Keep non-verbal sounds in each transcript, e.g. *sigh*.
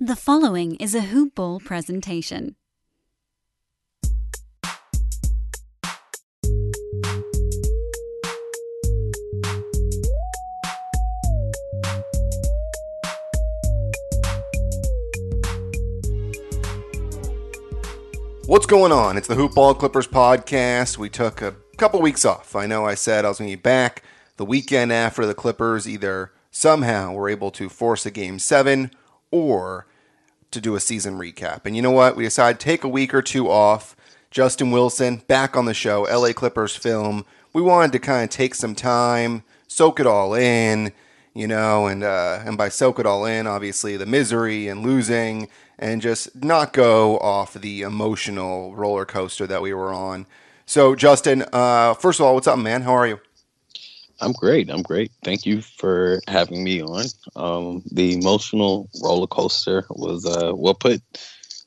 The following is a Hoop Ball presentation. What's going on? It's the Hoop Ball Clippers podcast. We took a couple weeks off. I know I said I was going to be back the weekend after the Clippers either somehow were able to force a game seven or to do a season recap. And you know what? We decided take a week or two off. Justin Wilson back on the show, LA Clippers film. We wanted to kind of take some time, soak it all in, you know, and uh, and by soak it all in, obviously the misery and losing, and just not go off the emotional roller coaster that we were on. So, Justin, uh, first of all, what's up, man? How are you? I'm great. I'm great. Thank you for having me on. Um, the emotional roller coaster was uh, well put.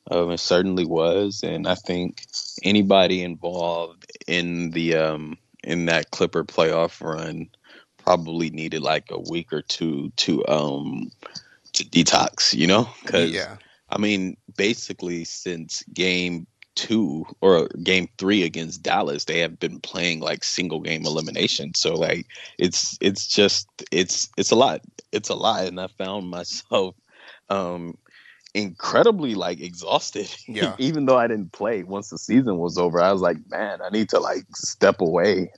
Um, it certainly was, and I think anybody involved in the um, in that Clipper playoff run probably needed like a week or two to um to detox. You know, because Yeah. I mean, basically since game two or game three against Dallas, they have been playing like single game elimination. So like it's it's just it's it's a lot. It's a lot. And I found myself um incredibly like exhausted. *laughs* Yeah. Even though I didn't play once the season was over. I was like, man, I need to like step away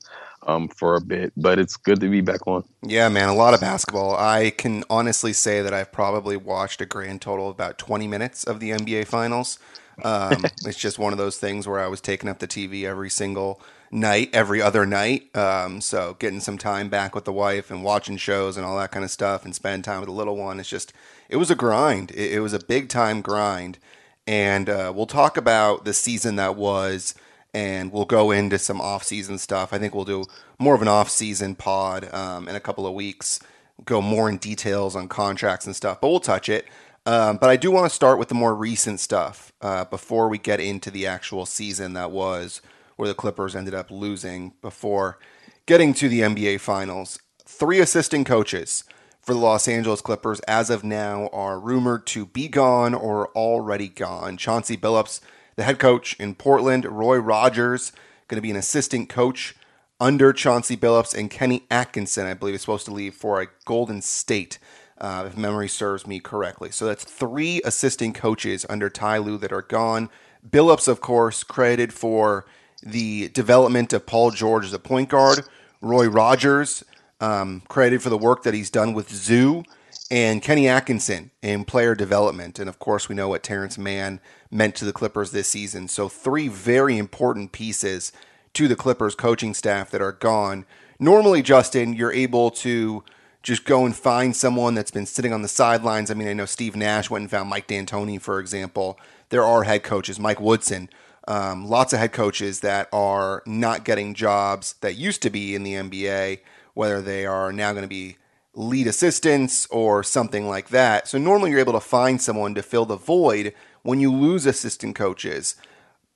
um for a bit. But it's good to be back on. Yeah, man, a lot of basketball. I can honestly say that I've probably watched a grand total of about 20 minutes of the NBA Finals. Um, *laughs* it's just one of those things where I was taking up the TV every single night, every other night. Um, so getting some time back with the wife and watching shows and all that kind of stuff and spending time with the little one. It's just, it was a grind. It, it was a big time grind. And uh, we'll talk about the season that was and we'll go into some off-season stuff. I think we'll do more of an off-season pod um, in a couple of weeks. Go more in details on contracts and stuff, but we'll touch it. Um, but I do want to start with the more recent stuff uh, before we get into the actual season that was, where the Clippers ended up losing before getting to the NBA Finals. Three assistant coaches for the Los Angeles Clippers as of now are rumored to be gone or already gone. Chauncey Billups, the head coach in Portland, Roy Rogers, going to be an assistant coach under Chauncey Billups, and Kenny Atkinson, I believe, is supposed to leave for a Golden State, uh, if memory serves me correctly. So that's three assistant coaches under Ty Lue that are gone. Billups, of course, credited for the development of Paul George as a point guard. Roy Rogers, um, credited for the work that he's done with Zoo, and Kenny Atkinson in player development. And of course, we know what Terrence Mann meant to the Clippers this season. So, three very important pieces to the Clippers coaching staff that are gone. Normally, Justin, you're able to just go and find someone that's been sitting on the sidelines. I mean, I know Steve Nash went and found Mike D'Antoni, for example. There are head coaches, Mike Woodson, um, lots of head coaches that are not getting jobs that used to be in the NBA, whether they are now going to be lead assistants or something like that. So normally you're able to find someone to fill the void when you lose assistant coaches.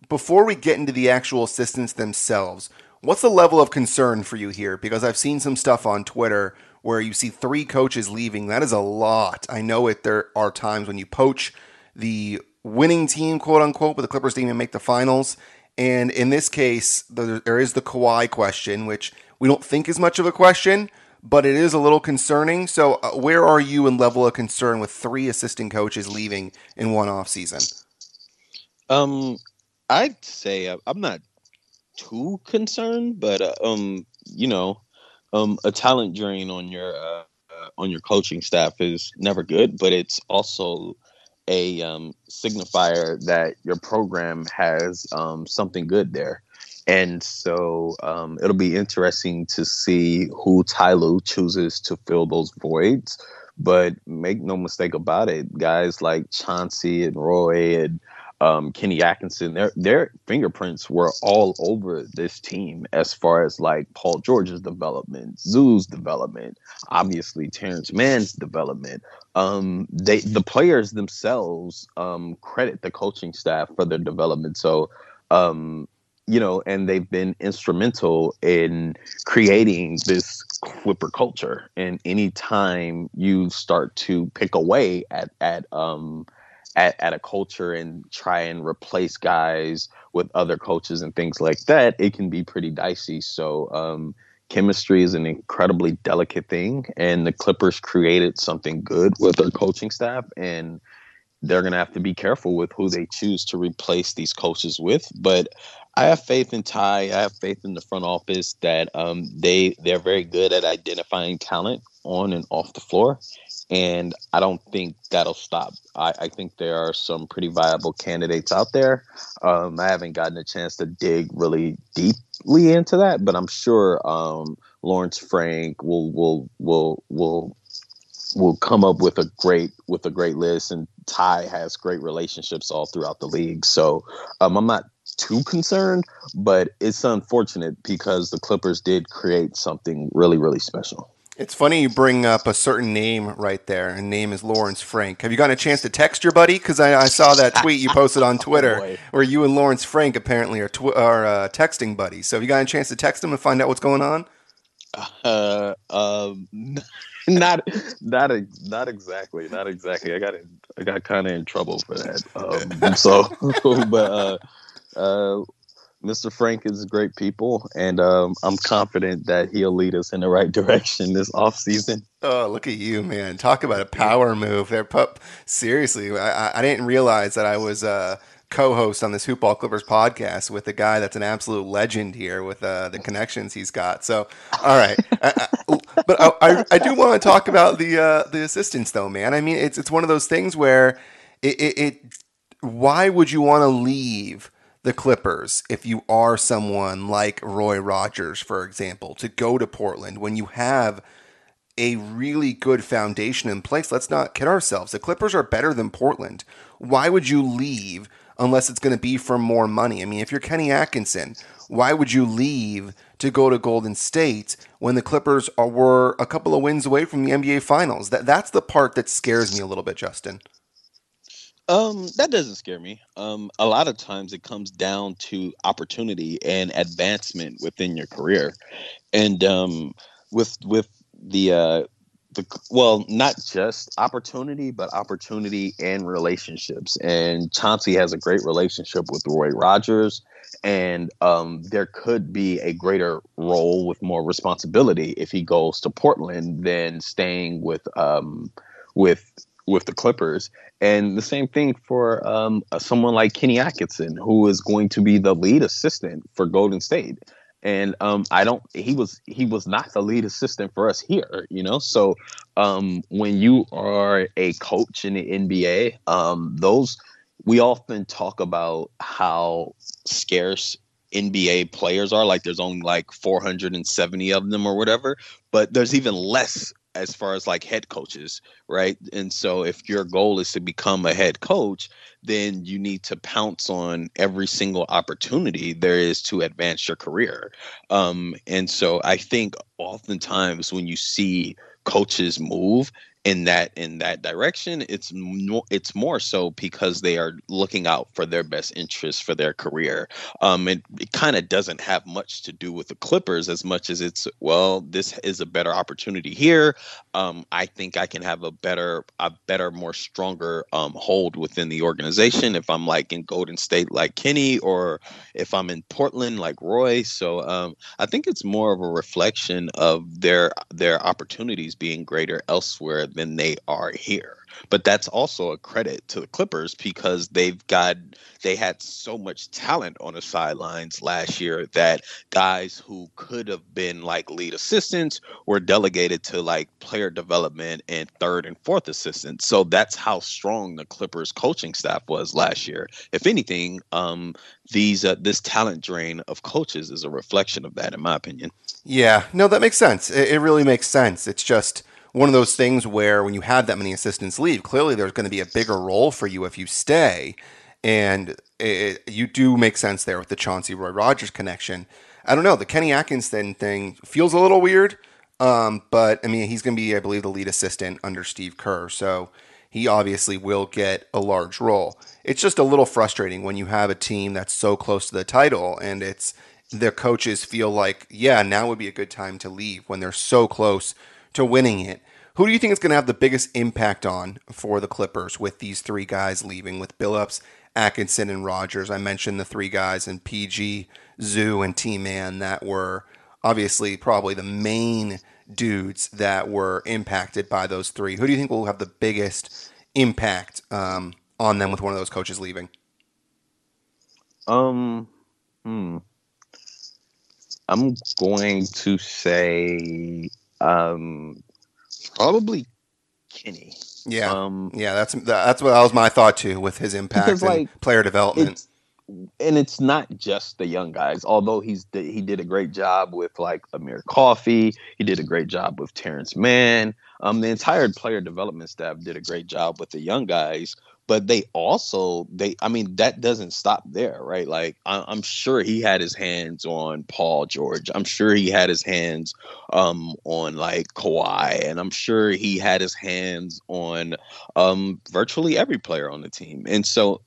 Before we get into the actual assistants themselves, what's the level of concern for you here? Because I've seen some stuff on Twitter where you see three coaches leaving. That is a lot. I know it. There are times when you poach the winning team, quote unquote, but the Clippers didn't even make the finals. And in this case, there is the Kawhi question, which we don't think is much of a question, but it is a little concerning. So, uh, where are you in level of concern with three assistant coaches leaving in one off season? Um, I'd say I- I'm not too concerned, but uh, um, you know, um, a talent drain on your uh, uh, on your coaching staff is never good, but it's also a um, signifier that your program has um, something good there. And so um, it'll be interesting to see who Ty Lue chooses to fill those voids. But make no mistake about it, guys like Chauncey and Roy and um, Kenny Atkinson, their their fingerprints were all over this team as far as like Paul George's development, Zoo's development, obviously Terrence Mann's development. Um, they the players themselves um, credit the coaching staff for their development. So um, you know, and they've been instrumental in creating this Clipper culture. And anytime you start to pick away at at um at, at a culture and try and replace guys with other coaches and things like that, it can be pretty dicey. So um, chemistry is an incredibly delicate thing, and the Clippers created something good with their coaching staff, and they're going to have to be careful with who they choose to replace these coaches with. But I have faith in Ty. I have faith in the front office that um, they they're very good at identifying talent on and off the floor, and I don't think that'll stop. I, I think there are some pretty viable candidates out there. Um, I haven't gotten a chance to dig really deeply into that, but I'm sure um, Lawrence Frank will will will will will come up with a great with a great list and ty has great relationships all throughout the league so um, i'm not too concerned but it's unfortunate because the clippers did create something really really special it's funny you bring up a certain name right there, and name is Lawrence Frank. Have you gotten a chance to text your buddy? Because I, I, saw that tweet you posted on *laughs* oh, Twitter oh where you and Lawrence Frank apparently are, tw- are uh, texting buddies. So have you got a chance to text him and find out what's going on? Uh, um, *laughs* not not not exactly not exactly i got in, i got kind of in trouble for that um, so *laughs* but uh, uh, mr frank is great people and um, i'm confident that he'll lead us in the right direction this off season oh look at you man talk about a power move there pup seriously i, I didn't realize that i was uh, co-host on this Hoopball Clippers podcast with a guy that's an absolute legend here with uh, the connections he's got. So, all right, I, but I, I, do want to talk about the uh, the assistants though, man. I mean, it's it's one of those things where it, it, it why would you want to leave? The Clippers if you are someone like Roy Rogers, for example, to go to Portland when you have a really good foundation in place. Let's not kid ourselves. The Clippers are better than Portland. Why would you leave unless it's going to be for more money. I mean, if you're Kenny Atkinson, why would you leave to go to Golden State when the Clippers are, were a couple of wins away from the NBA Finals? That that's the part that scares me a little bit, Justin. Um, that doesn't scare me. Um, a lot of times it comes down to opportunity and advancement within your career, and um, with with the uh, the well, not just opportunity, but opportunity and relationships. And Chauncey has a great relationship with Roy Rogers, and um, there could be a greater role with more responsibility if he goes to Portland than staying with um, with with the Clippers. And the same thing for um, someone like Kenny Atkinson, who is going to be the lead assistant for Golden State and um, I don't. He was he was not the lead assistant for us here, you know. So um, when you are a coach in the NBA, um, those we often talk about how scarce NBA players are. Like there's only like 470 of them or whatever, but there's even less as far as like head coaches, right? And so if your goal is to become a head coach, then you need to pounce on every single opportunity there is to advance your career. Um, and so I think oftentimes when you see coaches move, in that in that direction it's more it's more so because they are looking out for their best interests for their career. Um and it kind of doesn't have much to do with the clippers as much as it's well this is a better opportunity here um i think i can have a better a better more stronger um hold within the organization if i'm like in golden state like kenny or if i'm in portland like roy so um i think it's more of a reflection of their their opportunities being greater elsewhere than they are here. But that's also a credit to the Clippers because they've got they had so much talent on the sidelines last year that guys who could have been like lead assistants were delegated to like player development and third and fourth assistants. So that's how strong the Clippers coaching staff was last year. If anything, um, these uh, this talent drain of coaches is a reflection of that, in my opinion. Yeah, no, that makes sense. It, it really makes sense. It's just one of those things where when you have that many assistants leave, clearly there's going to be a bigger role for you if you stay. And it, you do make sense there with the Chauncey Roy Rogers connection. I don't know. The Kenny Atkinson thing feels a little weird. Um, but I mean, he's going to be, I believe, the lead assistant under Steve Kerr. So he obviously will get a large role. It's just a little frustrating when you have a team that's so close to the title and it's their coaches feel like, yeah, now would be a good time to leave when they're so close to winning it. Who do you think is going to have the biggest impact on for the Clippers with these three guys leaving with Billups, Atkinson, and Rogers? I mentioned the three guys in PG, Zoo, and T Man that were obviously probably the main dudes that were impacted by those three. Who do you think will have the biggest impact um, on them with one of those coaches leaving? Um, hmm. I'm going to say um, probably Kenny. Yeah, Um, yeah, that's that's what that was my thought too with his impact Because, and like, player development. it's and it's not just the young guys. Although he's he did a great job with like Amir Coffey, he did a great job with Terrence Mann. Um, the entire player development staff did a great job with the young guys. But they also they I mean that doesn't stop there, right? Like I, I'm sure he had his hands on Paul George. I'm sure he had his hands um, on like Kawhi, and I'm sure he had his hands on um, virtually every player on the team. And so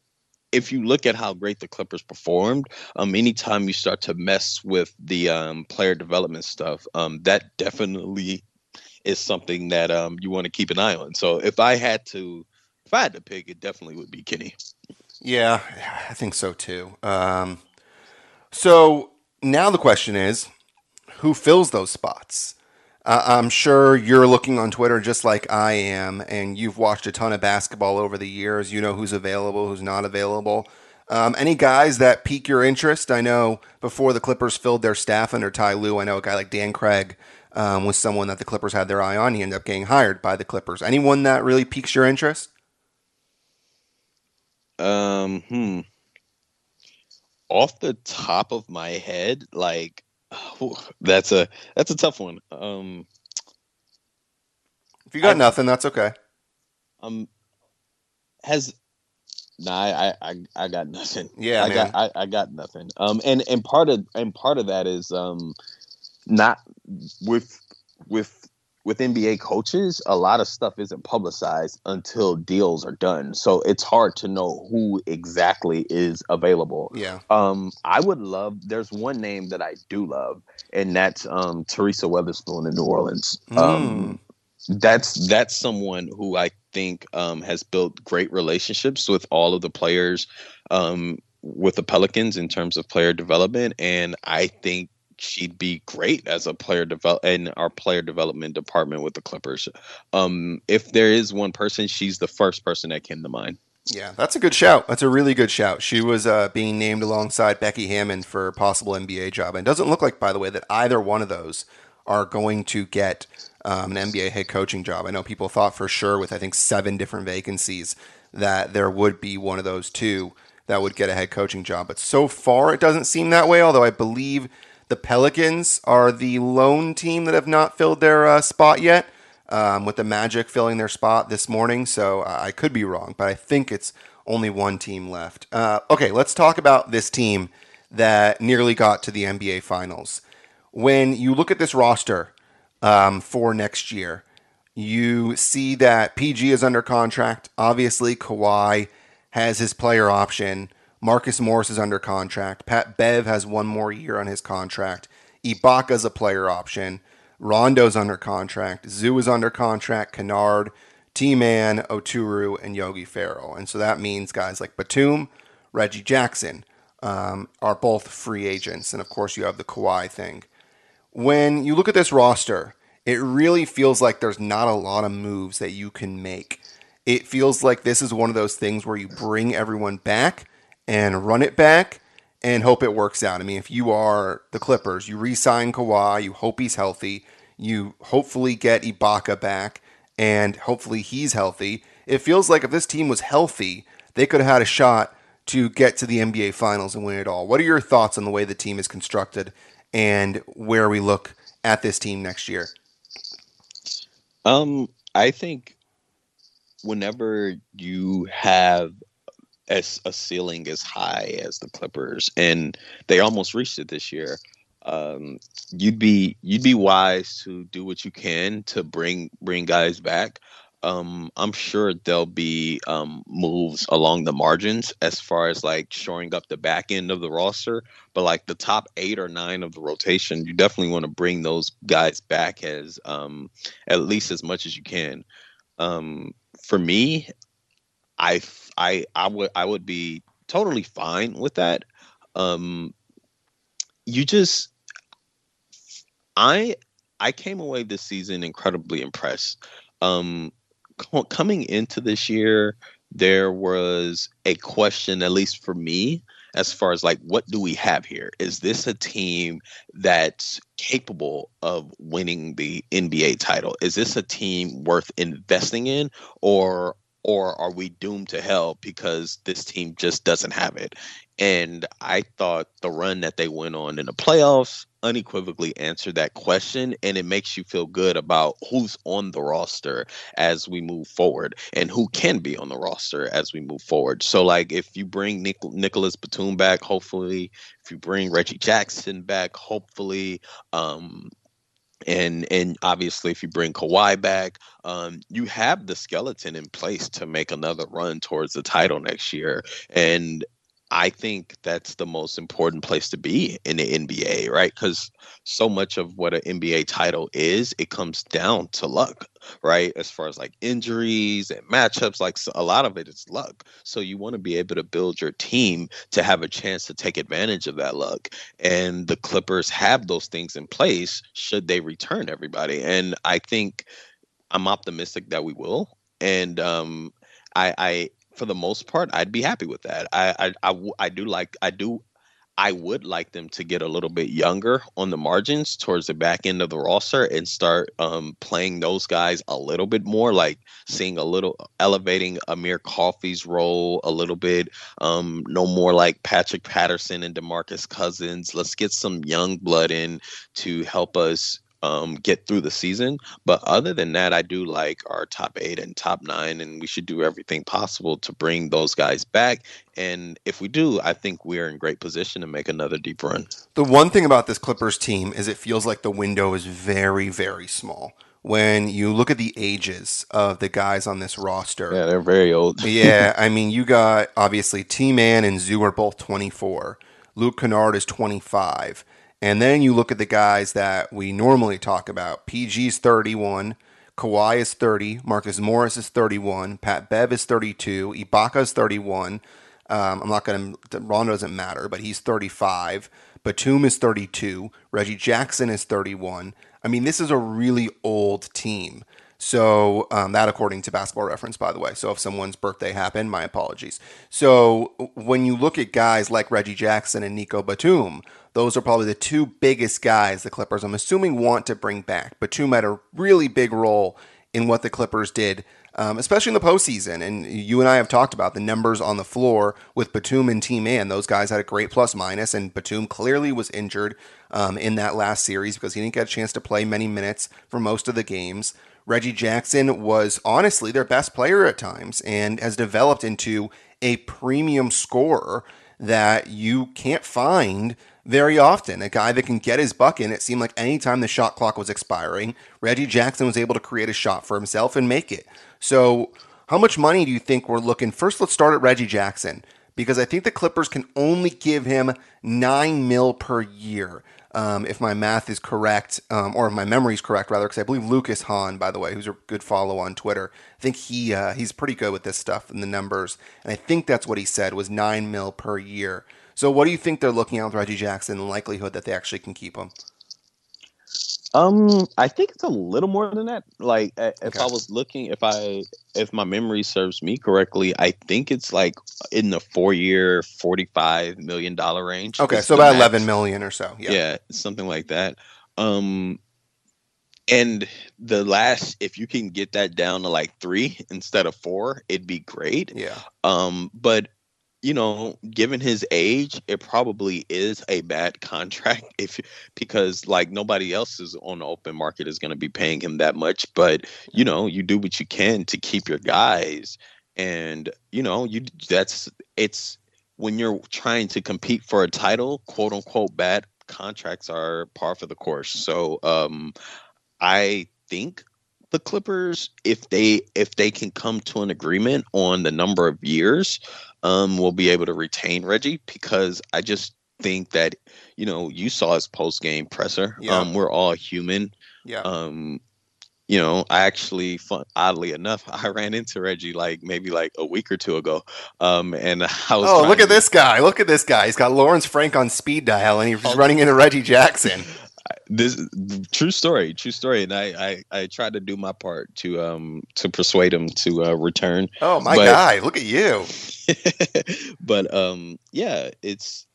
if you look at how great the Clippers performed, um, anytime you start to mess with the um, player development stuff, um, that definitely is something that um, you want to keep an eye on. So if I had to, if I had to pick, it definitely would be Kenny. Yeah, I think so too. Um, so now the question is, who fills those spots? Uh, I'm sure you're looking on Twitter just like I am, and you've watched a ton of basketball over the years. You know who's available, who's not available. Um, any guys that pique your interest? I know before the Clippers filled their staff under Ty Lue, I know a guy like Dan Craig um, was someone that the Clippers had their eye on. He ended up getting hired by the Clippers. Anyone that really piques your interest? Um, hmm. Off the top of my head, like *sighs* that's a that's a tough one. Um, If you got I- nothing, that's okay. um, has nah, I I I- I got nothing. Yeah, I man. got I, I got nothing. Um, and and part of and part of that is um, not with with with NBA coaches. A lot of stuff isn't publicized until deals are done, so it's hard to know who exactly is available. Yeah. Um, I would love. There's one name that I do love, and that's um Teresa Weatherspoon in New Orleans. Um, that's that's someone who I think um, has built great relationships with all of the players um, with the Pelicans in terms of player development, and I think she'd be great as a player develop in our player development department with the Clippers. Um, if there is one person, she's the first person that came to mind. Yeah, that's a good shout. That's a really good shout. She was uh, being named alongside Becky Hammon for a possible NBA job. And it doesn't look like, by the way, that either one of those are going to get um, an NBA head coaching job. I know people thought for sure, with I think seven different vacancies, that there would be one of those two that would get a head coaching job. But so far, it doesn't seem that way, although I believe the Pelicans are the lone team that have not filled their uh, spot yet um, with the Magic filling their spot this morning. So uh, I could be wrong, but I think it's only one team left. Uh, okay, let's talk about this team that nearly got to the NBA Finals. When you look at this roster um, for next year, you see that PG is under contract. Obviously, Kawhi has his player option. Marcus Morris is under contract. Pat Bev has one more year on his contract. Ibaka's a player option. Rondo's under contract. Zoo is under contract. Kennard, T Man, Oturu, and Yogi Ferrell. And so that means guys like Batum, Reggie Jackson um, are both free agents. And of course, you have the Kawhi thing. When you look at this roster, it really feels like there's not a lot of moves that you can make. It feels like this is one of those things where you bring everyone back and run it back and hope it works out. I mean, if you are the Clippers, you re-sign Kawhi, you hope he's healthy, you hopefully get Ibaka back, and hopefully he's healthy. It feels like if this team was healthy, they could have had a shot to get to the NBA Finals and win it all. What are your thoughts on the way the team is constructed and where we look at this team next year? Um, I think whenever you have as a ceiling as high as the Clippers, and they almost reached it this year, um, you'd be you'd be wise to do what you can to bring bring guys back. um, I'm sure there'll be um, moves along the margins as far as like shoring up the back end of the roster. But like the top eight or nine of the rotation, you definitely want to bring those guys back as um, at least as much as you can. Um, for me, I I I would I would be totally fine with that. Um, you just I I came away this season incredibly impressed. Um, coming into this year, there was a question, at least for me, as far as like, what do we have here? Is this a team that's capable of winning the NBA title? Is this a team worth investing in, or or are we doomed to hell because this team just doesn't have it? And I thought the run that they went on in the playoffs unequivocally answered that question. And it makes you feel good about who's on the roster as we move forward and who can be on the roster as we move forward. So, like, if you bring Nic- Nicholas Batum back, hopefully, if you bring Reggie Jackson back, hopefully, um, and and obviously if you bring Kawhi back, um, you have the skeleton in place to make another run towards the title next year. And I think that's the most important place to be in the NBA, right? Because so much of what an NBA title is, it comes down to luck, right? As far as like injuries and matchups, like a lot of it is luck. So you want to be able to build your team to have a chance to take advantage of that luck. And the Clippers have those things in place should they return everybody. And I think I'm optimistic that we will. And um, I, I for the most part, I'd be happy with that. I, I, I, I do like, I do, I would like them to get a little bit younger on the margins towards the back end of the roster and start um, playing those guys a little bit more, like seeing a little elevating Amir Coffey's role a little bit. Um, no more like Patrick Patterson and Demarcus Cousins. Let's get some young blood in to help us um, get through the season. But other than that, I do like our top eight and top nine, and we should do everything possible to bring those guys back. And if we do, I think we're in great position to make another deep run. The one thing about this Clippers team is it feels like the window is very, very small. When you look at the ages of the guys on this roster, yeah, they're very old. *laughs* yeah, I mean, you got obviously T Man and Zoo are both 24. Luke Kennard is 25. And then you look at the guys that we normally talk about. PG's 31, Kawhi is 30, Marcus Morris is 31, Pat Bev is 32, Ibaka is 31. Um, I'm not going to, Rondo doesn't matter, but he's 35. Batum is 32. Reggie Jackson is 31. I mean, this is a really old team. So um, that, according to Basketball Reference, by the way. So if someone's birthday happened, my apologies. So when you look at guys like Reggie Jackson and Nico Batum, those are probably the two biggest guys the Clippers, I'm assuming, want to bring back. Batum had a really big role in what the Clippers did, um, especially in the postseason. And you and I have talked about the numbers on the floor with Batum and T Man. Those guys had a great plus minus, and Batum clearly was injured um, in that last series because he didn't get a chance to play many minutes for most of the games. Reggie Jackson was honestly their best player at times and has developed into a premium scorer that you can't find very often. A guy that can get his buck in. It seemed like anytime the shot clock was expiring, Reggie Jackson was able to create a shot for himself and make it. So, how much money do you think we're looking? First, let's start at Reggie Jackson because I think the Clippers can only give him nine mil per year. Um, if my math is correct, um, or if my memory is correct, rather, because I believe Lucas Hahn, by the way, who's a good follow on Twitter, I think he uh, he's pretty good with this stuff and the numbers, and I think that's what he said was nine mil per year. So, what do you think they're looking at with Reggie Jackson the likelihood that they actually can keep him? Um, I think it's a little more than that. Like, if okay. I was looking, if I, if my memory serves me correctly, I think it's like in the four-year, forty-five million dollar range. Okay, so about max. eleven million or so. Yeah. yeah, something like that. Um, and the last, if you can get that down to like three instead of four, it'd be great. Yeah. Um, but you know, given his age, it probably is a bad *laughs* contract if because like nobody else is on the open market is going to be paying him that much. But you know, you do what you can to keep your guys, and you know, you that's it's when you're trying to compete for a title, quote unquote, bad contracts are par for the course. So, um, I think the Clippers, if they if they can come to an agreement on the number of years, um, will be able to retain Reggie because I just think that you know you saw his post game presser. Yeah. Um, we're all human. Yeah. Um, you know, I actually, fun, oddly enough, *laughs* I ran into Reggie like maybe like a week or two ago. Um, and *laughs* I was Oh, look to- at this guy. Look at this guy. He's got Lawrence Frank on speed dial and he's Oh. running into Reggie Jackson. *laughs* this true story true story and I, I i tried to do my part to um to persuade him to uh return Oh, my But- guy. Look at you. *laughs* but um yeah it's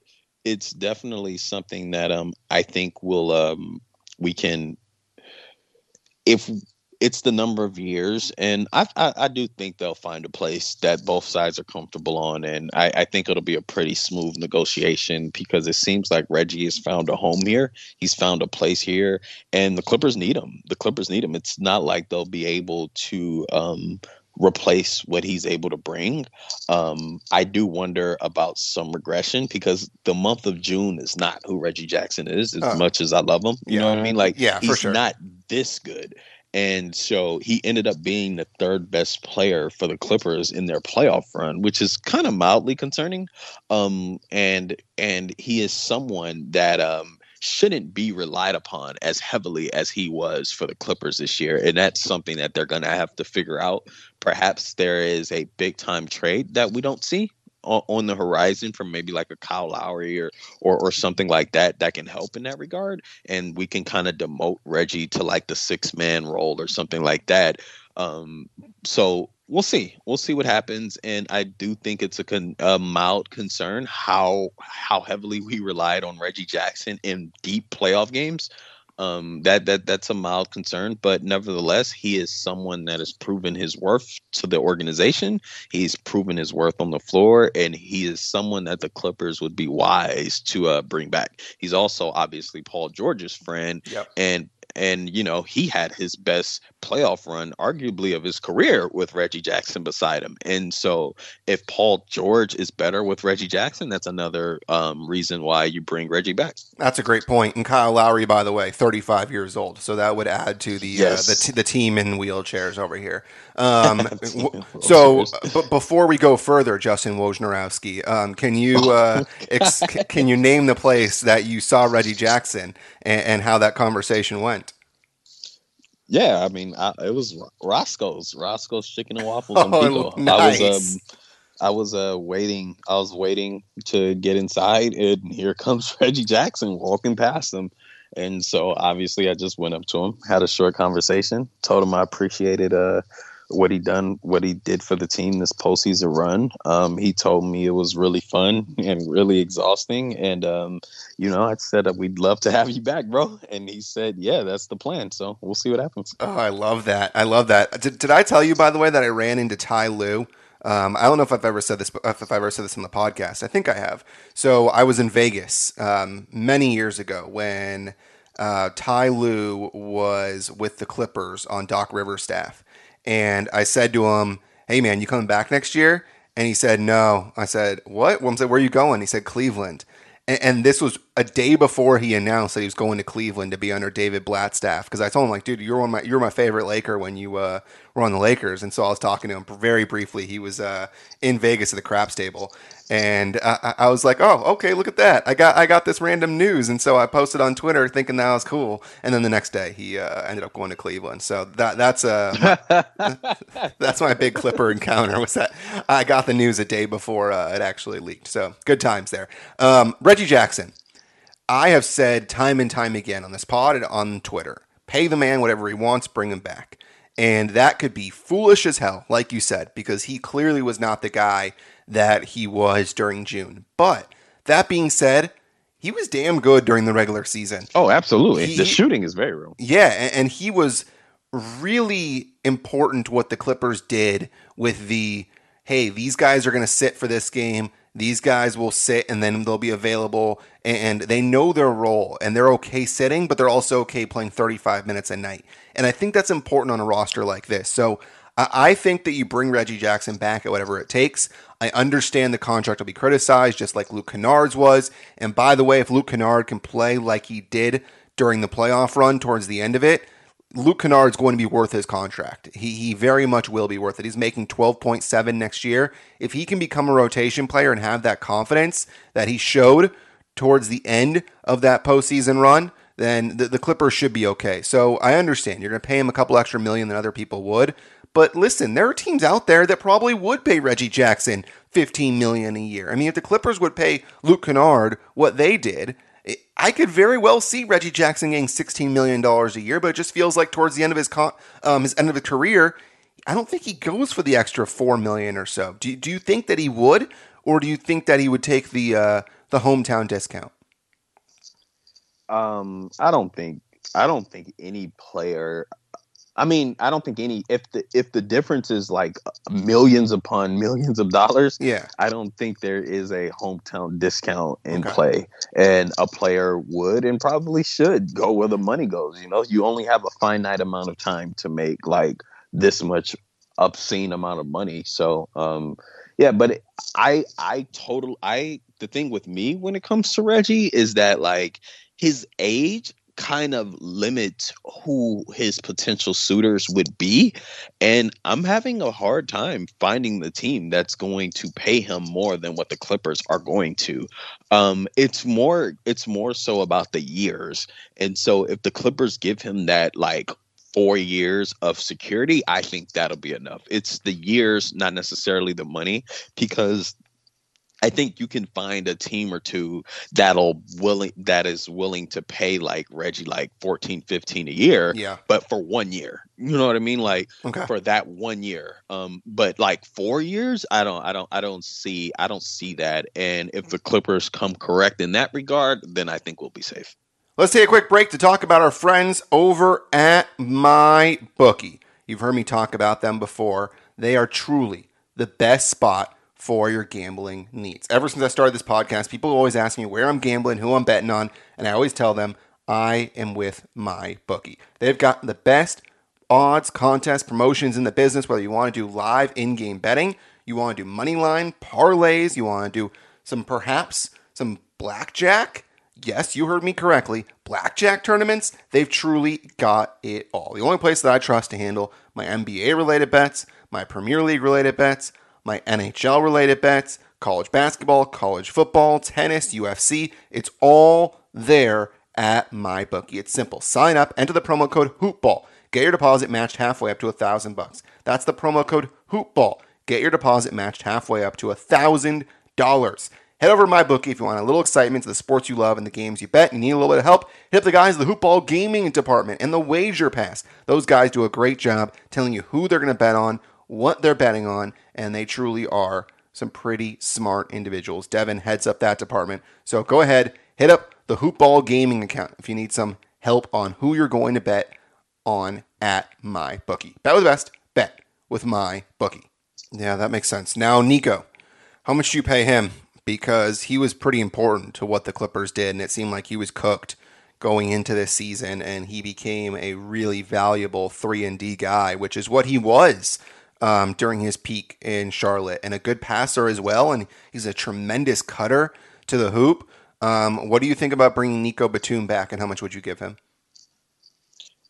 it's definitely something that um i think will um we can if it's the number of years and I, I i do think they'll find a place that both sides are comfortable on and i i think it'll be a pretty smooth negotiation because it seems like reggie has found a home here he's found a place here and the clippers need him the clippers need him it's not like they'll be able to um replace what he's able to bring um, I do wonder about some regression because the month of June is not who Reggie Jackson is as Uh, much as I love him. You know what I mean? Like, Yeah, for he's sure. not this good. And so he ended up being the third best player for the Clippers in their playoff run, which is kind of mildly concerning. Um, and and he is someone that um, shouldn't be relied upon as heavily as he was for the Clippers this year. And that's something that they're going to have to figure out. Perhaps there is a big time trade that we don't see on, the horizon from maybe like a Kyle Lowry or, or or something like that that can help in that regard. And we can kind of demote Reggie to like the six man role or something like that. Um, so we'll see. We'll see what happens. And I do think it's a, con- a mild concern how how heavily we relied on Reggie Jackson in deep playoff games. Um, that that that's a mild concern, but nevertheless, he is someone that has proven his worth to the organization. He's proven his worth on the floor, and he is someone that the Clippers would be wise to uh, bring back. He's also obviously Paul George's friend, Yep. and and you know he had his best playoff run, arguably of his career, with Reggie Jackson beside him. And so, if Paul George is better with Reggie Jackson, that's another um, reason why you bring Reggie back. That's a great point. And Kyle Lowry, by the way, 35 years old. So that would add to the Yes. uh, the, t- the team in wheelchairs over here. Um, *laughs* w- so, but before we go further, Justin Wojnarowski, um, can you uh, *laughs* ex- can you name the place that you saw Reggie Jackson and, and how that conversation went? Yeah, I mean, I, it was Ro- Roscoe's, Roscoe's Chicken and Waffles *laughs* Oh, Pico. I was um, I was uh waiting. I was waiting to get inside, and here *laughs* comes Reggie Jackson walking past them. And so obviously, I just went up to him, had a short conversation, told him I appreciated uh what he done, what he did for the team this postseason run. Um, he told me it was really fun *laughs* and really exhausting, and um, you know, I said that we'd love to have you back, bro. *laughs* And he said, yeah, that's the plan. So we'll see what happens. Oh, I love that. I love that. Did, did I tell you, by the way, that I ran into Ty Lue? Um, I don't know if I've ever said this, if I've ever said this on the podcast. I think I have. So I was in Vegas um, many years ago when uh, Ty Lue was with the Clippers on Doc Rivers' staff, and I said to him, "Hey, man, you coming back next year?" And he said, "No." I said, "What?" Well, I said, "Where are you going?" He said, "Cleveland." And, and this was a day before he announced that he was going to Cleveland to be under David Blatt's staff. Because I told him, like, dude, you're one my you're my favorite Laker when you uh, were on the Lakers. And so I was talking to him very briefly. He was uh, in Vegas at the craps table, and I, I- was like, oh, okay, look at that. I got I got this random news, and so I posted on Twitter thinking that was cool. And then the next day, he uh, ended up going to Cleveland. So that that's uh, *laughs* *laughs* that's my big Clipper encounter. Was that I got the news a day before uh, it actually leaked. So good times there. Um, Reggie Jackson. I have said time and time again on this pod and on Twitter pay the man whatever he wants, bring him back. And that could be foolish as hell, like you said, because he clearly was not the guy that he was during June. But that being said, he was damn good during the regular season. Oh, absolutely. He- the shooting is very real. Yeah, and, and he was really important what the Clippers did with the hey, these guys are going to sit for this game. These guys will sit and then they'll be available and they know their role and they're okay sitting, but they're also okay playing 35 minutes a night. And I think that's important on a roster like this. So I think that you bring Reggie Jackson back at whatever it takes. I understand the contract will be criticized, just like Luke Kennard's was. And by the way, if Luke Kennard can play like he did during the playoff run towards the end of it, Luke Kennard's going to be worth his contract. He he very much will be worth it. He's making 12.7 next year. If he can become a rotation player and have that confidence that he showed towards the end of that postseason run, then the, the Clippers should be okay. So I understand you're going to pay him a couple extra million than other people would. But listen, there are teams out there that probably would pay Reggie Jackson 15 million a year. I mean, if the Clippers would pay Luke Kennard what they did, I could very well see Reggie Jackson getting $16 million a year, but it just feels like towards the end of his con- um, his end of his career, I don't think he goes for the extra 4 million or so. Do, do you think that he would, or do you think that he would take the uh, the hometown discount? Um, I don't think I don't think any player I mean, I don't think any if the if the difference is like millions upon *laughs* millions of dollars, yeah, I don't think there is a hometown discount in okay. play, and a player would and probably should go where the money goes. You know, you only have a finite amount of time to make like this much obscene amount of money. So, um, yeah, but I I total I the thing with me when it comes to Reggie is that like his age kind of limit who his potential suitors would be. And I'm having a hard time finding the team that's going to pay him more than what the Clippers are going to. Um, it's more it's more so about the years. And so if the Clippers give him that like four years of security, I think that'll be enough. It's the years, not necessarily the money, because I think you can find a team or two that'll willing that is willing to pay like Reggie like 14 15 a year yeah. but for one year. You know what I mean? Like okay. for that one year. Um but like 4 years I don't I don't I don't see I don't see that. And if the Clippers come correct in that regard then I think we'll be safe. Let's take a quick break to talk about our friends over at my bookie. You've heard me talk about them before. They are truly the best spot for your gambling needs. Ever since I started this podcast, people always ask me where I'm gambling, who I'm betting on, and I always tell them I am with my bookie. They've got the best odds, contests, promotions in the business, whether you want to do live in game betting, you want to do money line, parlays, you want to do some perhaps some blackjack. Yes, you heard me correctly. Blackjack tournaments, they've truly got it all. The only place that I trust to handle my NBA related bets, my Premier League related bets, my NHL related bets, college basketball, college football, tennis, UFC. It's all there at my bookie. It's simple. Sign up, enter the promo code HoopBall. Get your deposit matched halfway up to a thousand bucks. That's the promo code HoopBall. Get your deposit matched halfway up to a thousand dollars. Head over to my bookie if you want a little excitement to the sports you love and the games you bet. You need a little bit of help. Hit up the guys the Hoopball Gaming Department and the Wager Pass. Those guys do a great job telling you who they're going to bet on, what they're betting on, and they truly are some pretty smart individuals. Devin heads up that department. So go ahead, hit up the Hoopball Gaming account if you need some help on who you're going to bet on at my bookie. Bet with the best, bet with my bookie. Yeah, that makes sense. Now, Nico, how much do you pay him? Because he was pretty important to what the Clippers did, and it seemed like he was cooked going into this season, and he became a really valuable three and D guy, which is what he was um, during his peak in Charlotte, and a good passer as well. And he's a tremendous cutter to the hoop. Um, what do you think about bringing Nico Batum back, and how much would you give him?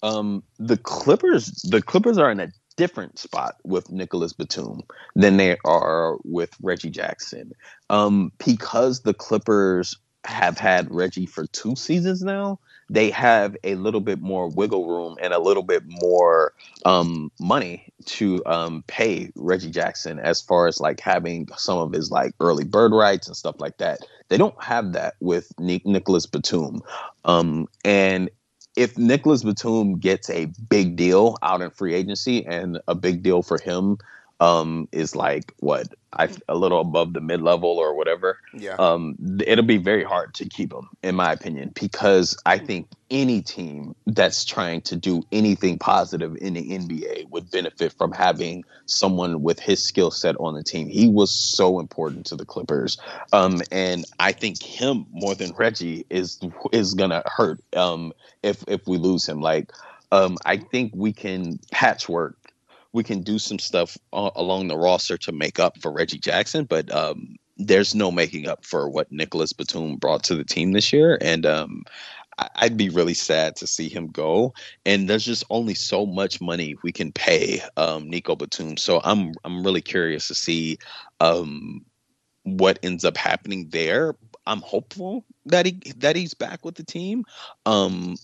Um, the Clippers, the Clippers are in a different spot with Nicholas Batum than they are with Reggie Jackson, um, because the Clippers have had Reggie for two seasons now they have a little bit more wiggle room and a little bit more um, money to um, pay Reggie Jackson as far as like having some of his like early bird rights and stuff like that. They don't have that with Nicholas Batum. Um, and if Nicholas Batum gets a big deal out in free agency and a big deal for him um, is like what I a little above the mid level or whatever. Yeah. Um, it'll be very hard to keep him, in my opinion, because I think any team that's trying to do anything positive in the NBA would benefit from having someone with his skill set on the team. He was so important to the Clippers, um, and I think him more than Reggie is is gonna hurt um, if if we lose him. Like. Um, I think we can patchwork we can do some stuff along the roster to make up for Reggie Jackson, but um, there's no making up for what Nicholas Batum brought to the team this year. And um, I'd be really sad to see him go. And there's just only so much money we can pay um, Nico Batum. So I'm I'm really curious to see um, what ends up happening there. I'm hopeful that he that he's back with the team. Um,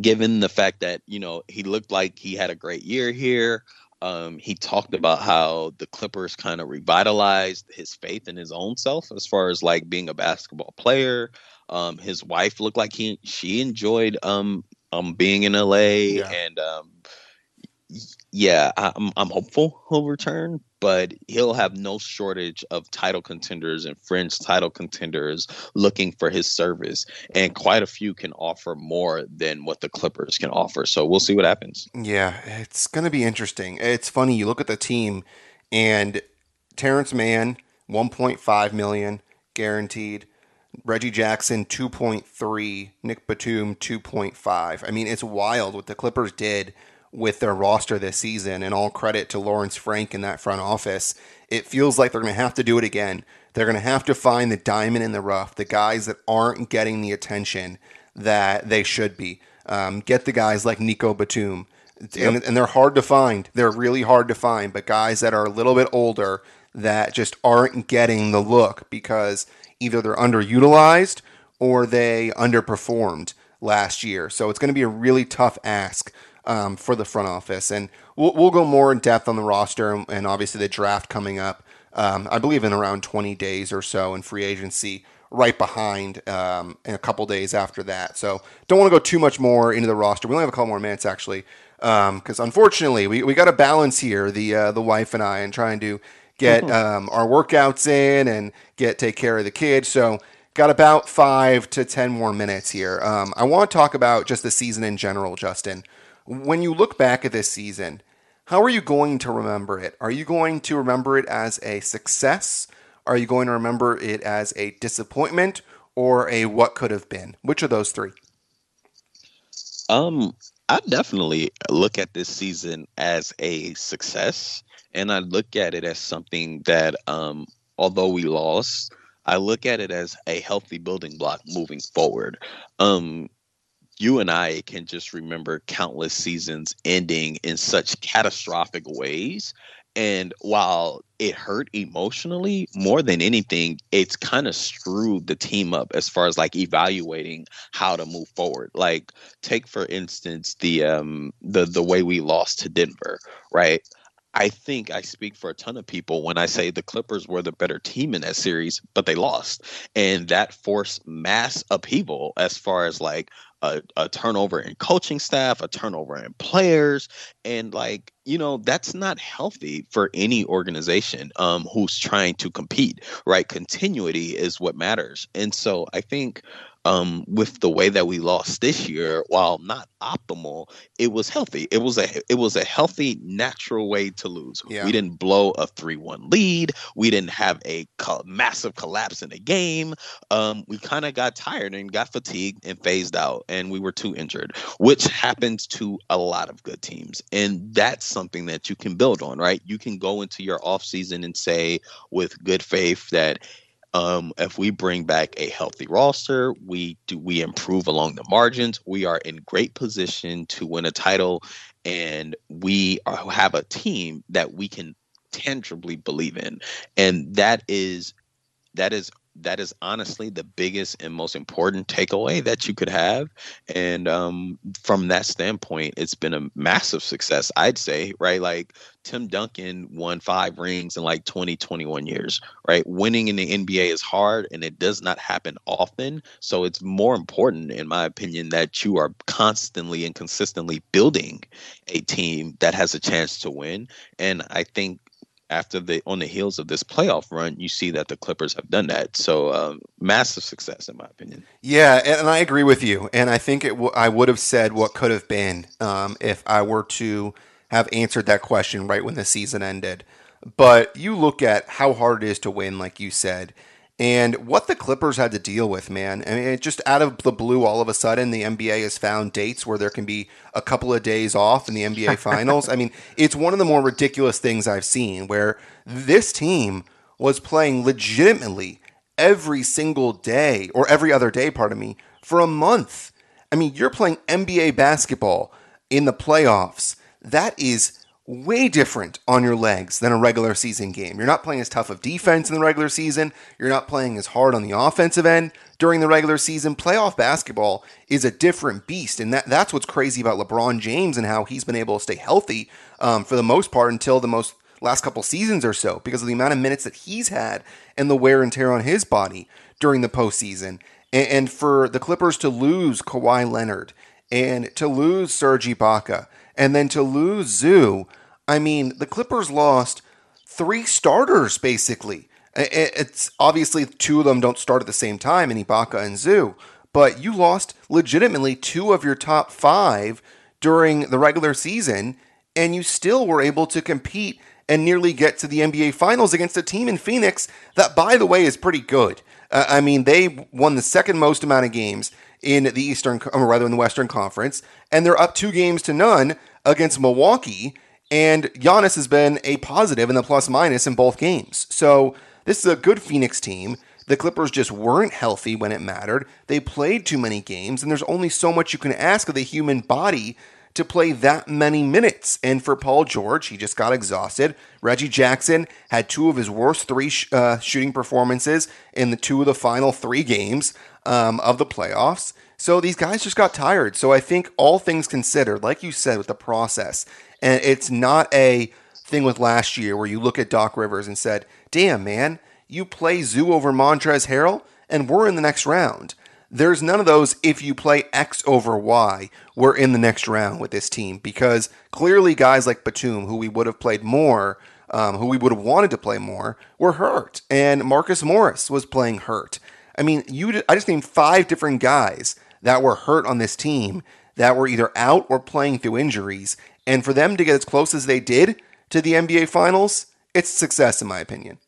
given the fact that you know he looked like he had a great year here. Um, he talked about how the Clippers kind of revitalized his faith in his own self as far as like being a basketball player. Um, his wife looked like he she enjoyed um, um being in LA yeah. and um, yeah, I'm I'm hopeful he'll return, but he'll have no shortage of title contenders and fringe title contenders looking for his service, and quite a few can offer more than what the Clippers can offer. So we'll see what happens. Yeah, it's to be interesting. It's funny you look at the team, and Terance Mann, 1.5 million guaranteed. Reggie Jackson 2.3, Nick Batum 2.5. I mean, it's wild what the Clippers did with their roster this season, and all credit to Lawrence Frank in that front office. It feels like they're going to have to do it again. They're going to have to find the diamond in the rough, the guys that aren't getting the attention that they should be. Um, get the guys like Nico Batum. Yep. And, and they're hard to find. They're really hard to find, but guys that are a little bit older that just aren't getting the look because either they're underutilized or they underperformed last year. So it's going to be a really tough ask um, for the front office. And we'll, we'll go more in depth on the roster and, and obviously the draft coming up, um, I believe in around 20 days or so in free agency, right behind um, in a couple days after that. So don't want to go too much more into the roster. We only have a couple more minutes actually. Because um, unfortunately, we, we got a balance here, the uh, the wife and I, and trying to get um, our workouts in and get take care of the kids. So got about five to ten more minutes here. Um, I want to talk about just the season in general, Justin. When you look back at this season, how are you going to remember it? Are you going to remember it as a success? Are you going to remember it as a disappointment or a what could have been? Which of those three? Um, I definitely look at this season as a success, and I look at it as something that, um, although we lost, I look at it as a healthy building block moving forward. Um, you and I can just remember countless seasons ending in such catastrophic ways. And while it hurt emotionally more than anything, it's kind of screwed the team up as far as like evaluating how to move forward. Like take for instance the um the the way we lost to Denver, right? I think I speak for a ton of people when I say the Clippers were the better team in that series, but they lost. And that forced mass upheaval as far as like a, a turnover in coaching staff, a turnover in players, and like you know that's not healthy for any organization um, who's trying to compete. Right, continuity is what matters, and so I think um, with the way that we lost this year, while not optimal, it was healthy. It was a it was a healthy, natural way to lose. Yeah. We didn't blow a three one lead. We didn't have a co- massive collapse in the game. Um, we kind of got tired and got fatigued and phased out, and we were too injured, which happens to a lot of good teams. And that's something that you can build on, right? You can go into your off season and say with good faith that um, if we bring back a healthy roster, we do we improve along the margins. We are in great position to win a title, and we are, have a team that we can tangibly believe in, and that is that is that is honestly the biggest and most important takeaway that you could have. And um, from that standpoint, it's been a massive success, I'd say, right? Like Tim Duncan won five rings in like 20, 21 years, right? Winning in the NBA is hard and it does not happen often. So it's more important, in my opinion, that you are constantly and consistently building a team that has a chance to win. And I think after the on the heels of this playoff run, you see that the Clippers have done that. So um, massive success, in my opinion. Yeah, and I agree with you. And I think it w- I would have said what could have been um, if I were to have answered that question right when the season ended. But you look at how hard it is to win, like you said, and what the Clippers had to deal with, man. I mean, just out of the blue, all of a sudden, the NBA has found dates where there can be a couple of days off in the NBA *laughs* Finals. I mean, it's one of the more ridiculous things I've seen where this team was playing legitimately every single day or every other day, pardon me, for a month. I mean, you're playing NBA basketball in the playoffs. That is way different on your legs than a regular season game. You're not playing as tough of defense in the regular season. You're not playing as hard on the offensive end during the regular season. Playoff basketball is a different beast, and that, that's what's crazy about LeBron James and how he's been able to stay healthy um, for the most part until the most last couple seasons or so because of the amount of minutes that he's had and the wear and tear on his body during the postseason. And, and for the Clippers to lose Kawhi Leonard and to lose Serge Ibaka and then to lose Zoo, I mean, the Clippers lost three starters basically. It's obviously two of them don't start at the same time in Ibaka and Zoo, but you lost legitimately two of your top five during the regular season, and you still were able to compete and nearly get to the NBA Finals against a team in Phoenix that, by the way, is pretty good. Uh, I mean, they won the second most amount of games in the Eastern, or rather in the Western Conference, and they're up two games to none against Milwaukee. And Giannis has been a positive in the plus minus in both games. So this is a good Phoenix team. The Clippers just weren't healthy when it mattered. They played too many games, and there's only so much you can ask of the human body to play that many minutes. And for Paul George, he just got exhausted. Reggie Jackson had two of his worst three sh- uh, shooting performances in the two of the final three games um, of the playoffs. So these guys just got tired. So I think all things considered, like you said, with the process, and it's not a thing with last year where you look at Doc Rivers and said, damn, man, you play Zoo over Montrezl Harrell, and we're in the next round. There's none of those if you play X over Y, we're in the next round with this team because clearly guys like Batum, who we would have played more, um, who we would have wanted to play more, were hurt. And Marcus Morris was playing hurt. I mean, you I just named five different guys that were hurt on this team that were either out or playing through injuries. And for them to get as close as they did to the NBA Finals, it's success in my opinion.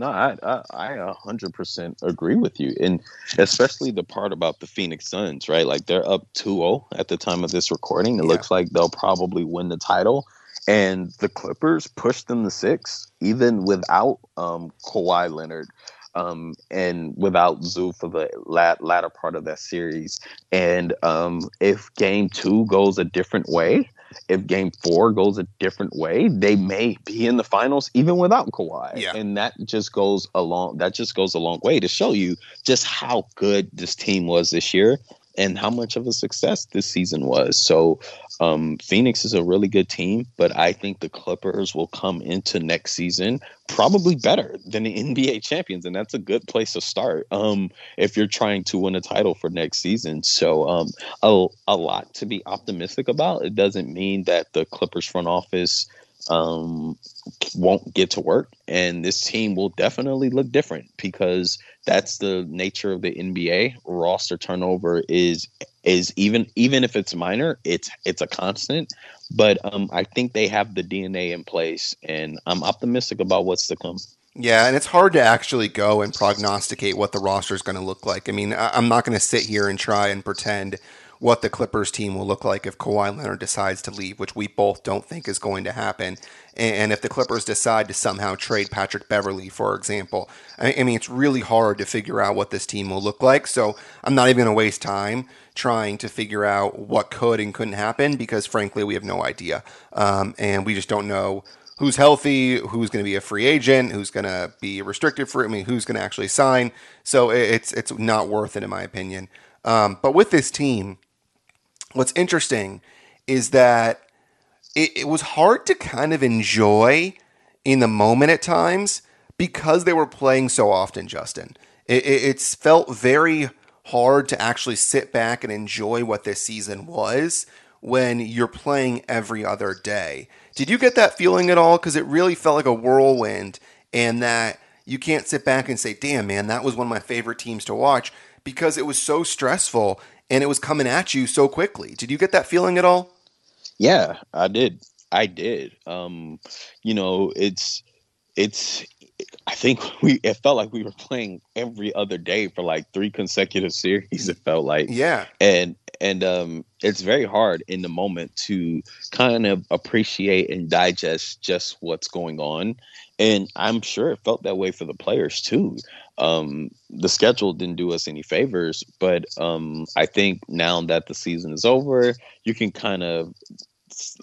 No, I I a hundred percent agree with you, and especially the part about the Phoenix Suns, right? Like they're up 2-0 at the time of this recording. It yeah. looks like they'll probably win the title, and the Clippers pushed them to six, even without um, Kawhi Leonard. Um, and without Zoo for the lat- latter part of that series. And um, if game two goes a different way, if game four goes a different way, they may be in the finals even without Kawhi. Yeah. And that just goes along that just goes a long way to show you just how good this team was this year and how much of a success this season was. So um, Phoenix is a really good team, but I think the Clippers will come into next season probably better than the *laughs* NBA champions, and that's a good place to start um, if you're trying to win a title for next season. So um, a, a lot to be optimistic about. It doesn't mean that the Clippers front office um, won't get to work, and this team will definitely look different because that's the nature of the NBA. Roster turnover is is even even if it's minor, it's it's a constant. But um, I think they have the DNA in place, and I'm optimistic about what's to come. Yeah, and it's hard to actually go and prognosticate what the roster is going to look like. I mean, I'm not going to sit here and try and pretend what the Clippers team will look like if Kawhi Leonard decides to leave, which we both don't think is going to happen. And if the Clippers decide to somehow trade Patrick Beverley, for example, I mean, it's really hard to figure out what this team will look like. So I'm not even going to waste time trying to figure out what could and couldn't happen because, frankly, we have no idea. Um, and we just don't know who's healthy, who's going to be a free agent, who's going to be restricted for. I mean, who's going to actually sign. So it's it's not worth it, in my opinion. Um, but with this team, what's interesting is that it, it was hard to kind of enjoy in the moment at times because they were playing so often, Justin. It, it, it's felt very hard to actually sit back and enjoy what this season was when you're playing every other day. Did you get that feeling at all? Because it really felt like a whirlwind, and that you can't sit back and say, damn, man, that was one of my favorite teams to watch because it was so stressful and it was coming at you so quickly. Did you get that feeling at all? Yeah, I did. I did. Um, you know, it's it's I think *laughs* we it felt like we were playing every other day for like three consecutive series. It felt like yeah, and and um, it's very hard in the moment to kind of appreciate and digest just what's going on. And I'm sure it felt that way for the players too. Um, the schedule didn't do us any favors, but um, I think now that the season is over, you can kind of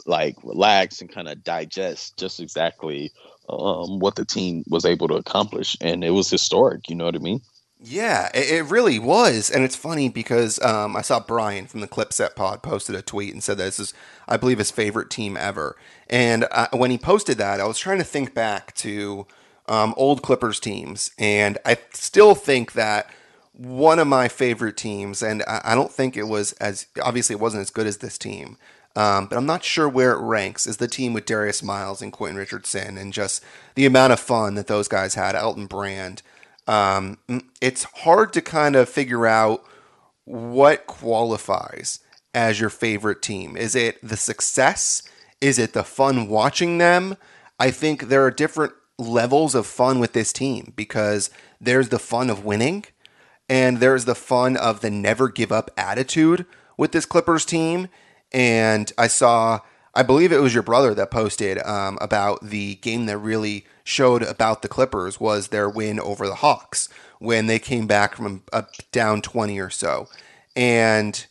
like relax and kind of digest just exactly um, what the team was able to accomplish, and it was historic. You know what I mean? Yeah, it, really was, and it's funny because um, I saw Brian from the Clipset Pod posted a tweet and said this is, I believe, his favorite team ever. And uh, when he posted that, I was trying to think back to um, old Clippers teams, and I still think that one of my favorite teams, and I, I don't think it was as obviously it wasn't as good as this team, um, but I'm not sure where it ranks, is the team with Darius Miles and Quentin Richardson and just the amount of fun that those guys had, Elton Brand. Um, it's hard to kind of figure out what qualifies as your favorite team. Is it the success? Is it the fun watching them? I think there are different levels of fun with this team because there's the fun of winning and there's the fun of the never give up attitude with this Clippers team and I saw, I believe it was your brother that posted um, about the game that really showed about the Clippers was their win over the Hawks when they came back from a down 20 or so. And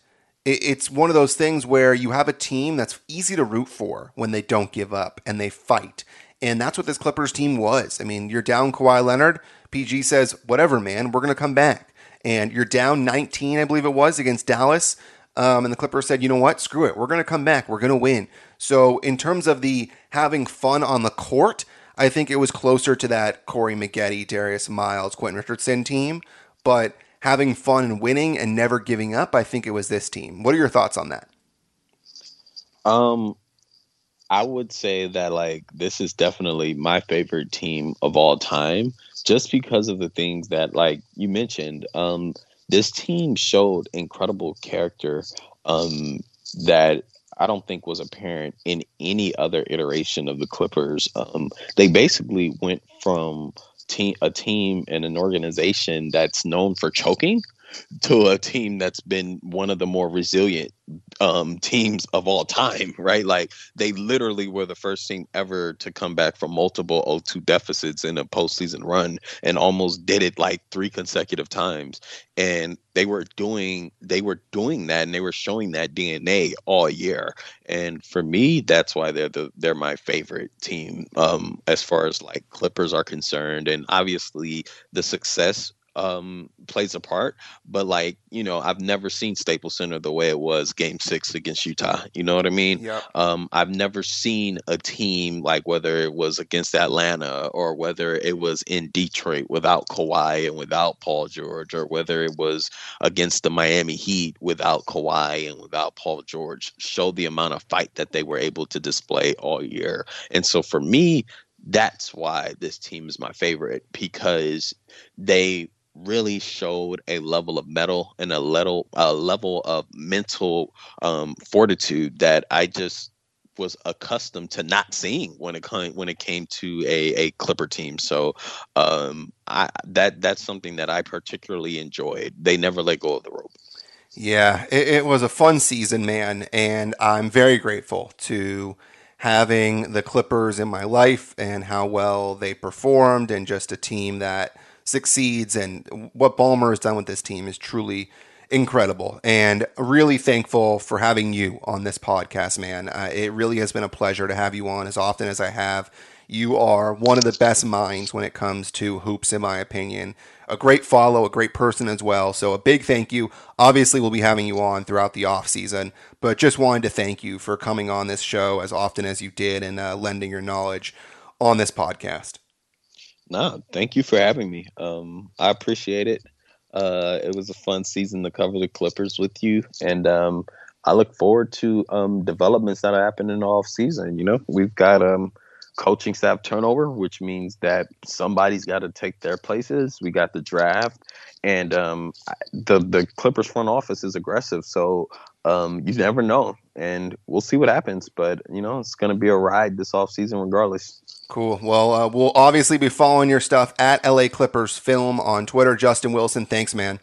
it's one of those things where you have a team that's easy to root for when they don't give up and they fight. And that's what this Clippers team was. I mean, you're down Kawhi Leonard. PG says, whatever, man, we're going to come back. And you're down 19, I believe it was, against Dallas. Um, and the Clippers said, you know what? Screw it. We're going to come back. We're going to win. So, in terms of the having fun on the court, I think it was closer to that Corey Maggette, Darius Miles, Quentin Richardson team. But having fun and winning and never giving up, I think it was this team. What are your thoughts on that? Um, I would say that like this is definitely my favorite team of all time, just because of the things that like you mentioned. Um, this team showed incredible character um, that I don't think was apparent in any other iteration of the Clippers. Um, they basically went from team, a team and an organization that's known for choking to a team that's been one of the more resilient um, teams of all time, *laughs* right? Like they literally were the first team ever to come back from multiple 0-2 deficits in a postseason run and almost did it like three consecutive times. And they were doing they were doing that and they were showing that DNA all year. And for me, that's why they're the they're my favorite team um, as far as like Clippers are concerned. And obviously the success um, plays a part. But like you know, I've never seen Staples Center the way it was Game Six against Utah. You know what I mean? Yeah. Um, I've never seen a team like whether it was against Atlanta or whether it was in Detroit without Kawhi and without Paul George, or whether it was against the Miami Heat without Kawhi and without Paul George, show the amount of fight that they were able to display all year. And so for me, that's why this team is my favorite because they really showed a level of mettle and a level a level of mental um, fortitude that I just was accustomed to not seeing when it came when it came to a, a Clipper team. So um, I that that's something that I particularly enjoyed. They never let go of the rope. Yeah, it, it was a fun season, man, and I'm very grateful to having the Clippers in my life and how well they performed and just a team that succeeds. And what Ballmer has done with this team is truly incredible and really thankful for having you on this podcast, man. Uh, it really has been a pleasure to have you on as often as I have. You are one of the best minds when it comes to hoops, in my opinion. A great follow, a great person as well. So a big thank you. Obviously, we'll be having you on throughout the off season, but just wanted to thank you for coming on this show as often as you did and uh, lending your knowledge on this podcast. No, thank you for having me. Um, I appreciate it. Uh, it was a fun season to cover the Clippers with you, and um, I look forward to um, developments that are happening off season. You know, we've got um, coaching staff turnover, which means that somebody's got to take their places. We got the draft, and um, the the Clippers front office is aggressive, so um, you never know, and we'll see what happens. But you know, it's going to be a ride this offseason regardless. Cool. Well, uh, we'll obviously be following your stuff at LA Clippers Film on Twitter. Justin Wilson, thanks, man.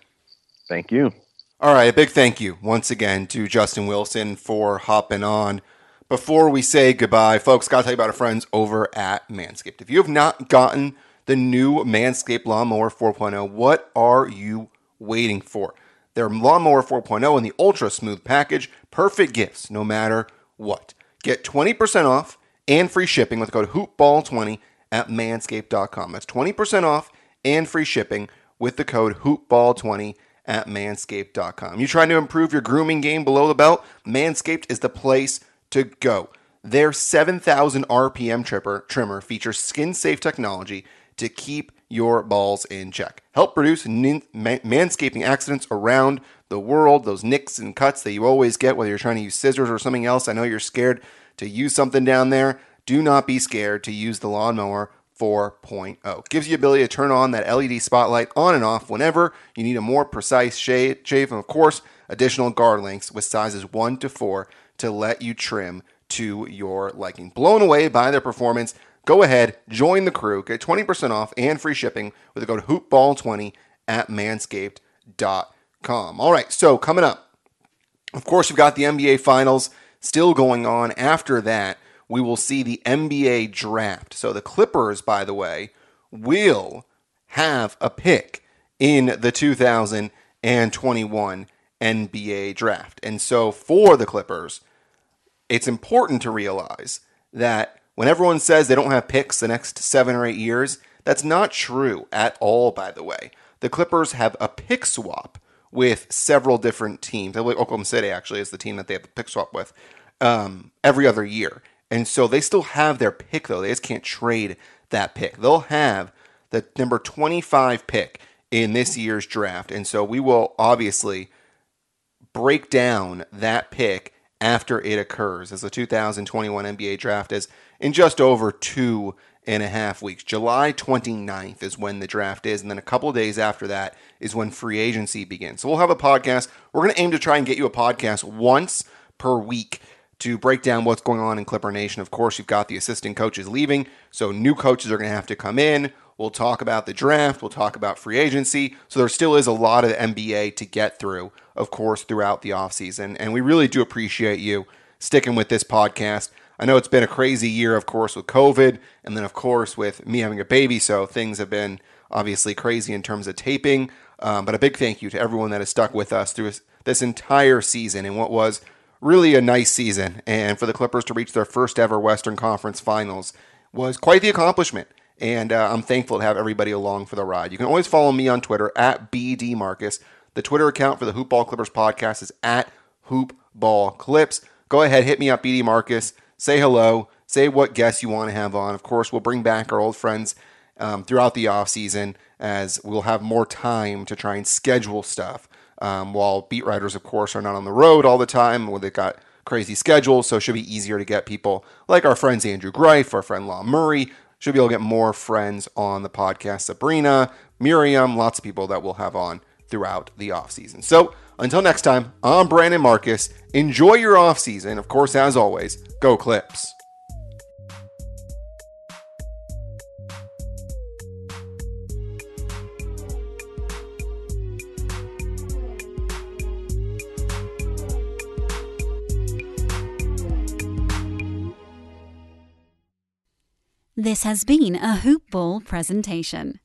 Thank you. All right, a big thank you once again to Justin Wilson for hopping on. Before we say goodbye, folks, got to tell you about our friends over at Manscaped. If you have not gotten the new Manscaped Lawnmower 4.0, what are you waiting for? Their Lawnmower 4.0 and the Ultra Smooth package, perfect gifts no matter what. Get 20% off and free shipping with the code HoopBall20 at manscaped.com. That's 20% off and free shipping with the code HoopBall20 at manscaped.com. You trying to improve your grooming game below the belt? Manscaped is the place to go. Their 7,000 RPM trimmer, trimmer features skin safe technology to keep your balls in check. Help reduce nin- manscaping accidents around the world, those nicks and cuts that you always get, whether you're trying to use scissors or something else. I know you're scared to use something down there. Do not be scared to use the lawnmower 4.0. Gives you the ability to turn on that LED spotlight on and off whenever you need a more precise shave, shave and of course, additional guard lengths with sizes 1 to 4 to let you trim to your liking. Blown away by their performance, go ahead, join the crew, get 20% off and free shipping with the code HoopBall20 at manscaped.com. All right, so coming up, of course, we've got the NBA Finals still going on. After that, we will see the NBA draft. So the Clippers, by the way, will have a pick in the 2021 NBA draft. And so for the Clippers, it's important to realize that when everyone says they don't have picks the next seven or eight years, that's not true at all, by the way. The Clippers have a pick swap with several different teams. I believe Oklahoma City actually is the team that they have the pick swap with um, every other year. And so they still have their pick, though. They just can't trade that pick. They'll have the number 25 pick in this year's draft. And so we will obviously break down that pick after it occurs as the 2021 NBA draft is in just over two and a half weeks. July 29th is when the draft is, and then a couple days after that is when free agency begins. So we'll have a podcast. We're going to aim to try and get you a podcast once per week to break down what's going on in Clipper Nation. Of course, you've got the assistant coaches leaving, so new coaches are going to have to come in. We'll talk about the draft. We'll talk about free agency. So there still is a lot of NBA to get through, of course, throughout the offseason. And we really do appreciate you sticking with this podcast. I know it's been a crazy year, of course, with COVID, and then, of course, with me having a baby. So things have been obviously crazy in terms of taping. Um, but a big thank you to everyone that has stuck with us through this entire season and what was really a nice season. And for the Clippers to reach their first ever Western Conference Finals was quite the accomplishment. And uh, I'm thankful to have everybody along for the ride. You can always follow me on Twitter at BDMarcus. The Twitter account for the Hoopball Clippers podcast is at Hoopball Clips. Go ahead, hit me up, BD Marcus. Say hello. Say what guests you want to have on. Of course, we'll bring back our old friends um, throughout the off season as we'll have more time to try and schedule stuff. Um, while beat writers, of course, are not on the road all the time, where they've got crazy schedules, so it should be easier to get people like our friends Andrew Greif, our friend Law Murray. Should be able to get more friends on the podcast. Sabrina, Miriam, lots of people that we'll have on throughout the off season. So until next time, I'm Brandon Marcus. Enjoy your off season. Of course, as always, go Clips. This has been a Hoop Ball presentation.